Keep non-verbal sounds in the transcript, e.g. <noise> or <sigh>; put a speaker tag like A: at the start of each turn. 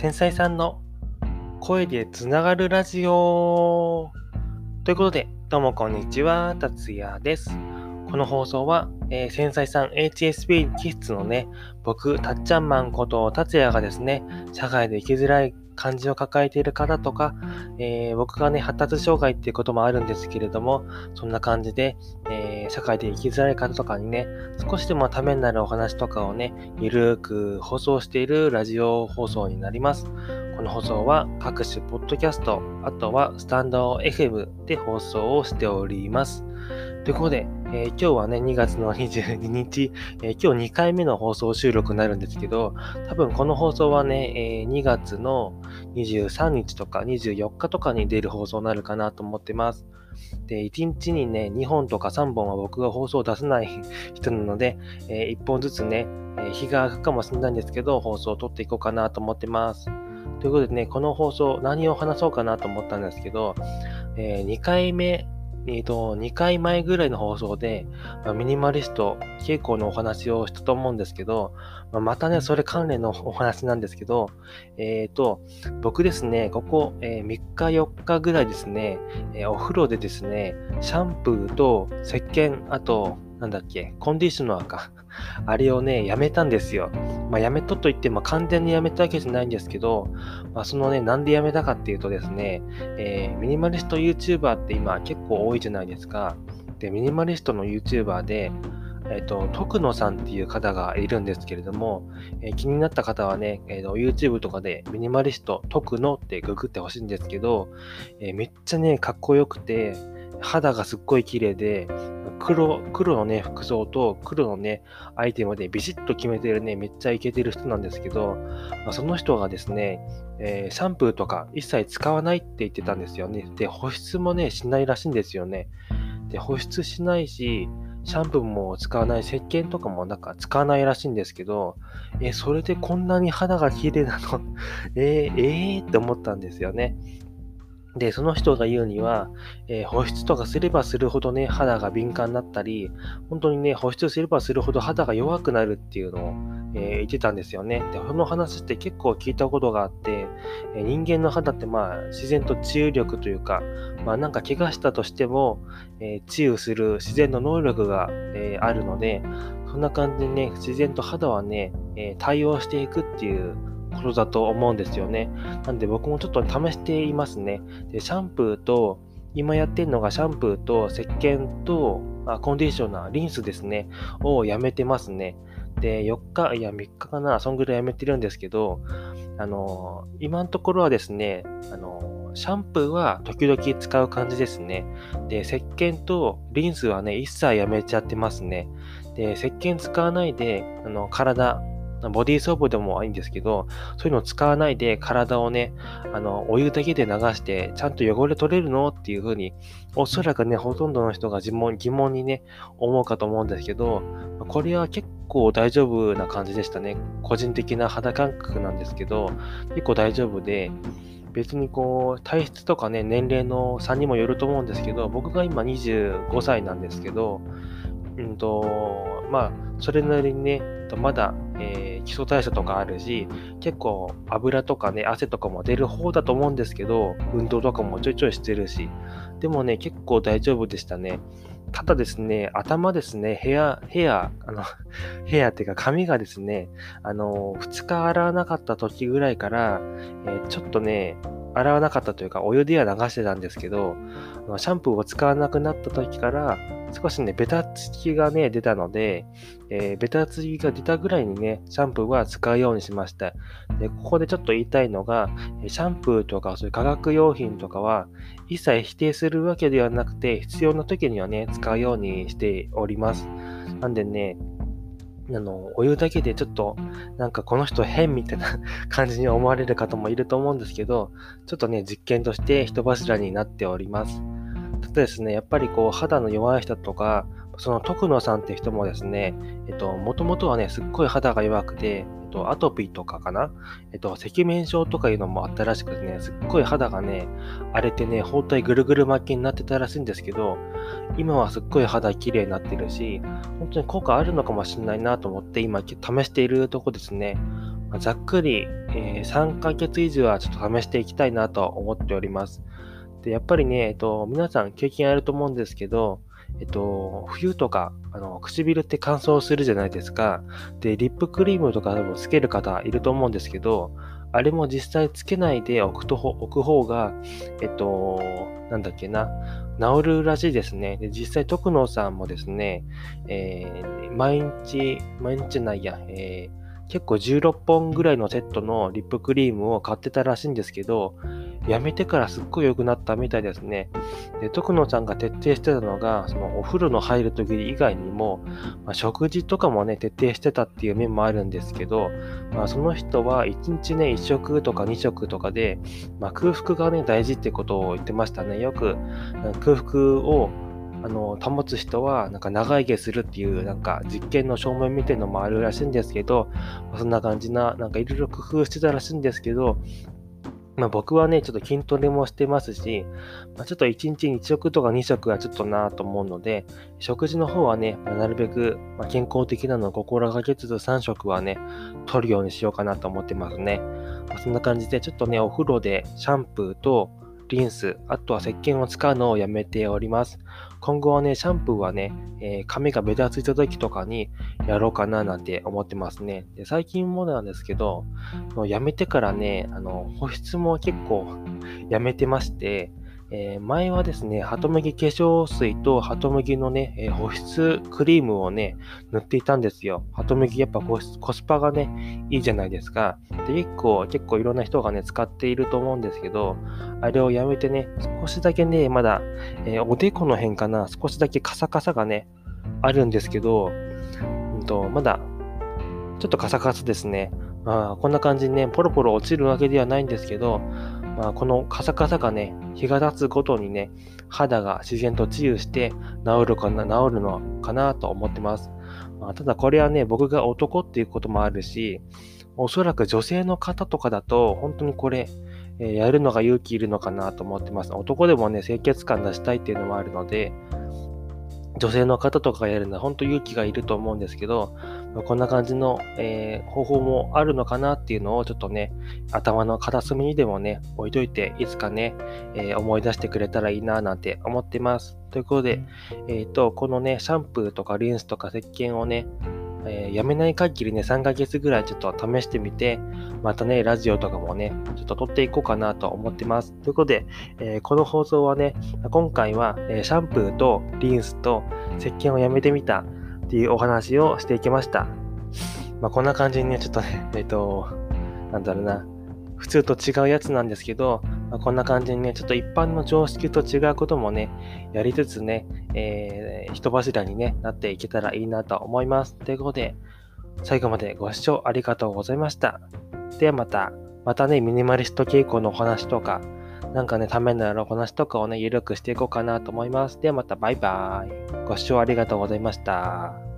A: 繊細さんの声でつながるラジオということで、どうもこんにちは、達也です。この放送は、えー、繊細さん HSP 気質のね、僕、たっちゃんマンこと達也がですね、社会で生きづらい感じを抱えている方とか、えー、僕がね、発達障害っていうこともあるんですけれども、そんな感じで、えー、社会で生きづらい方とかにね、少しでもためになるお話とかをね、ゆるーく放送しているラジオ放送になります。この放送は各種ポッドキャスト、あとはスタンド FM で放送をしております。ということで、えー、今日はね、2月の22日、えー、今日2回目の放送収録になるんですけど、多分この放送はね、えー、2月の23日とか24日とかに出る放送になるかなと思ってます。で、1日にね、2本とか3本は僕が放送を出せない人なので、え1本ずつね、え日が空くかもしれないんですけど、放送を撮っていこうかなと思ってます。ということでね、この放送何を話そうかなと思ったんですけど、え2回目えっ、ー、と、2回前ぐらいの放送で、まあ、ミニマリスト傾向のお話をしたと思うんですけど、まあ、またね、それ関連のお話なんですけど、えっ、ー、と、僕ですね、ここ、えー、3日4日ぐらいですね、えお風呂でですね、シャンプーと石鹸、あと、なんだっけ、コンディショナーか。<laughs> あれをね、やめたんですよ。まあ、やめたと言っても完全にやめたわけじゃないんですけど、まあ、そのね、なんでやめたかっていうとですね、えー、ミニマリスト YouTuber って今結構多いじゃないですか。で、ミニマリストの YouTuber で、えっ、ー、と、徳野さんっていう方がいるんですけれども、えー、気になった方はね、えーと、YouTube とかでミニマリスト徳野ってググってほしいんですけど、えーめっちゃね、かっこよくて、肌がすっごい綺麗で、黒、黒のね、服装と黒のね、アイテムでビシッと決めてるね、めっちゃイケてる人なんですけど、まあ、その人がですね、えー、シャンプーとか一切使わないって言ってたんですよね。で、保湿もね、しないらしいんですよね。で、保湿しないし、シャンプーも使わない、石鹸とかもなんか使わないらしいんですけど、え、それでこんなに肌が綺麗なの？<laughs> えー、えー、って思ったんですよね。で、その人が言うには、えー、保湿とかすればするほどね、肌が敏感になったり、本当にね、保湿すればするほど肌が弱くなるっていうのを、えー、言ってたんですよね。で、この話って結構聞いたことがあって、えー、人間の肌ってまあ、自然と治癒力というか、まあなんか怪我したとしても、え治癒する自然の能力が、えあるので、そんな感じでね、自然と肌はね、え対応していくっていうことだと思うんですよね。なんで僕もちょっと試していますね。で、シャンプーと、今やってるのがシャンプーと石鹸とあコンディショナー、リンスですね、をやめてますね。で、4日、いや3日かな、そんぐらいやめてるんですけど、あの、今のところはですね、あの、シャンプーは時々使う感じですね。で、石鹸とリンスはね、一切やめちゃってますね。で、石鹸使わないで、あの、体、ボディーソープでもいいんですけど、そういうのを使わないで体をね、あの、お湯だけで流して、ちゃんと汚れ取れるの？っていうふうに、おそらくね、ほとんどの人が疑問疑問にね、思うかと思うんですけど、これは結構大丈夫な感じでしたね。個人的な肌感覚なんですけど、結構大丈夫で、別にこう、体質とかね、年齢の差にもよると思うんですけど、僕が今25歳なんですけど、うんと、まあ、それなりにね、まだ、えー、基礎代謝とかあるし、結構油とかね、汗とかも出る方だと思うんですけど、運動とかもちょいちょいしてるし、でもね、結構大丈夫でしたね。ただですね、頭ですね、ヘア、ヘア、あの、<laughs> ヘアっていうか髪がですね、あの、2日洗わなかった時ぐらいから、えー、ちょっとね、洗わなかったというか、お湯では流してたんですけど、シャンプーを使わなくなった時から、少しね、ベタつきがね、出たので、えー、ベタつきが出たぐらいにね、シャンプーは使うようにしました。で、ここでちょっと言いたいのが、シャンプーとかそういう化学用品とかは、一切否定するわけではなくて、必要な時にはね、使うようにしております。なんでね、あの、お湯だけでちょっと、なんかこの人変みたいな <laughs> 感じに思われる方もいると思うんですけど、ちょっとね、実験として人柱になっております。ただですね、やっぱりこう、肌の弱い人とか、その徳野さんって人もですね、えっと、もともとはね、すっごい肌が弱くて、えっと、アトピーとかかなえっと、赤面症とかいうのもあったらしくてね、すっごい肌がね、荒れてね、包帯ぐるぐる巻きになってたらしいんですけど、今はすっごい肌綺麗になってるし、本当に効果あるのかもしれないなと思って、今試しているとこですね。ざっくり、えー、3ヶ月以上はちょっと試していきたいなと思っております。で、やっぱりね、えっと、皆さん経験あると思うんですけど、えっと、冬とか、あの、唇って乾燥するじゃないですか。で、リップクリームとかでもつける方いると思うんですけど、あれも実際つけないで置くと、置く方が、えっと、なんだっけな、治るらしいですね。で、実際、徳野さんもですね、えー、毎日、毎日ないや、えー結構16本ぐらいのセットのリップクリームを買ってたらしいんですけど、やめてからすっごい良くなったみたいですね。で、徳野さんが徹底してたのが、そのお風呂の入る時以外にも、まあ、食事とかもね、徹底してたっていう面もあるんですけど、まあ、その人は1日ね、1食とか2食とかで、まあ、空腹がね、大事ってことを言ってましたね。よく空腹をあの、保つ人は、なんか長生きするっていう、なんか実験の証明みたいのもあるらしいんですけど、まあそんな感じな、なんかいろいろ工夫してたらしいんですけど、まあ、僕はね、ちょっと筋トレもしてますし、まあ、ちょっと1日1食とか2食はちょっとなと思うので、食事の方はね、まあ、なるべく、健康的なのを心がけつつ3食はね、取るようにしようかなと思ってますね。まそんな感じで、ちょっとね、お風呂でシャンプーと、リンス、あとは石鹸を使うのをやめております。今後はね、シャンプーはね、えー、髪がベタついた時とかにやろうかななんて思ってますね。で最近もなんですけど、やめてからね、あの保湿も結構やめてまして、えー、前はですね、ハトムギ化粧水とハトムギのね、えー、保湿クリームをね、塗っていたんですよ。ハトムギやっぱコスパがね、いいじゃないですか。で、結構、結構いろんな人がね、使っていると思うんですけど、あれをやめてね、少しだけね、まだ、えー、おでこの辺かな、少しだけカサカサがね、あるんですけど、うんと、まだ、ちょっとカサカサですね。まあ、こんな感じにね、ポロポロ落ちるわけではないんですけど、まあ、このカサカサがね、日が経つごとにね、肌が自然と治癒して治るかな、治るのかなと思ってます。まあ、ただこれはね、僕が男っていうこともあるし、おそらく女性の方とかだと、本当にこれ、えー、やるのが勇気いるのかなと思ってます。男でもね、清潔感出したいっていうのもあるので、女性の方とかがやるのは本当勇気がいると思うんですけど、こんな感じの、えー、方法もあるのかなっていうのをちょっとね、頭の片隅にでもね、置いといて、いつかね、えー、思い出してくれたらいいななんて思ってます。ということで、えっ、ー、と、このね、シャンプーとかリンスとか石鹸をね、えー、やめない限りね、3ヶ月ぐらいちょっと試してみて、またね、ラジオとかもね、ちょっと撮っていこうかなと思ってます。ということで、えー、この放送はね、今回は、えー、シャンプーとリンスと石鹸をやめてみたっていうお話をしていきました。まあ、こんな感じにね、ちょっとね、<laughs> えっ、と、なんだろうな、普通と違うやつなんですけど、まあ、こんな感じにね、ちょっと一般の常識と違うこともね、やりつつね、えー、人柱に、ね、なっていけたらいいなと思います。ということで、最後までご視聴ありがとうございました。ではまた、またね、ミニマリスト傾向のお話とか、なんかね、ためになるお話とかをね、ゆるくしていこうかなと思います。ではまた、バイバイ。ご視聴ありがとうございました。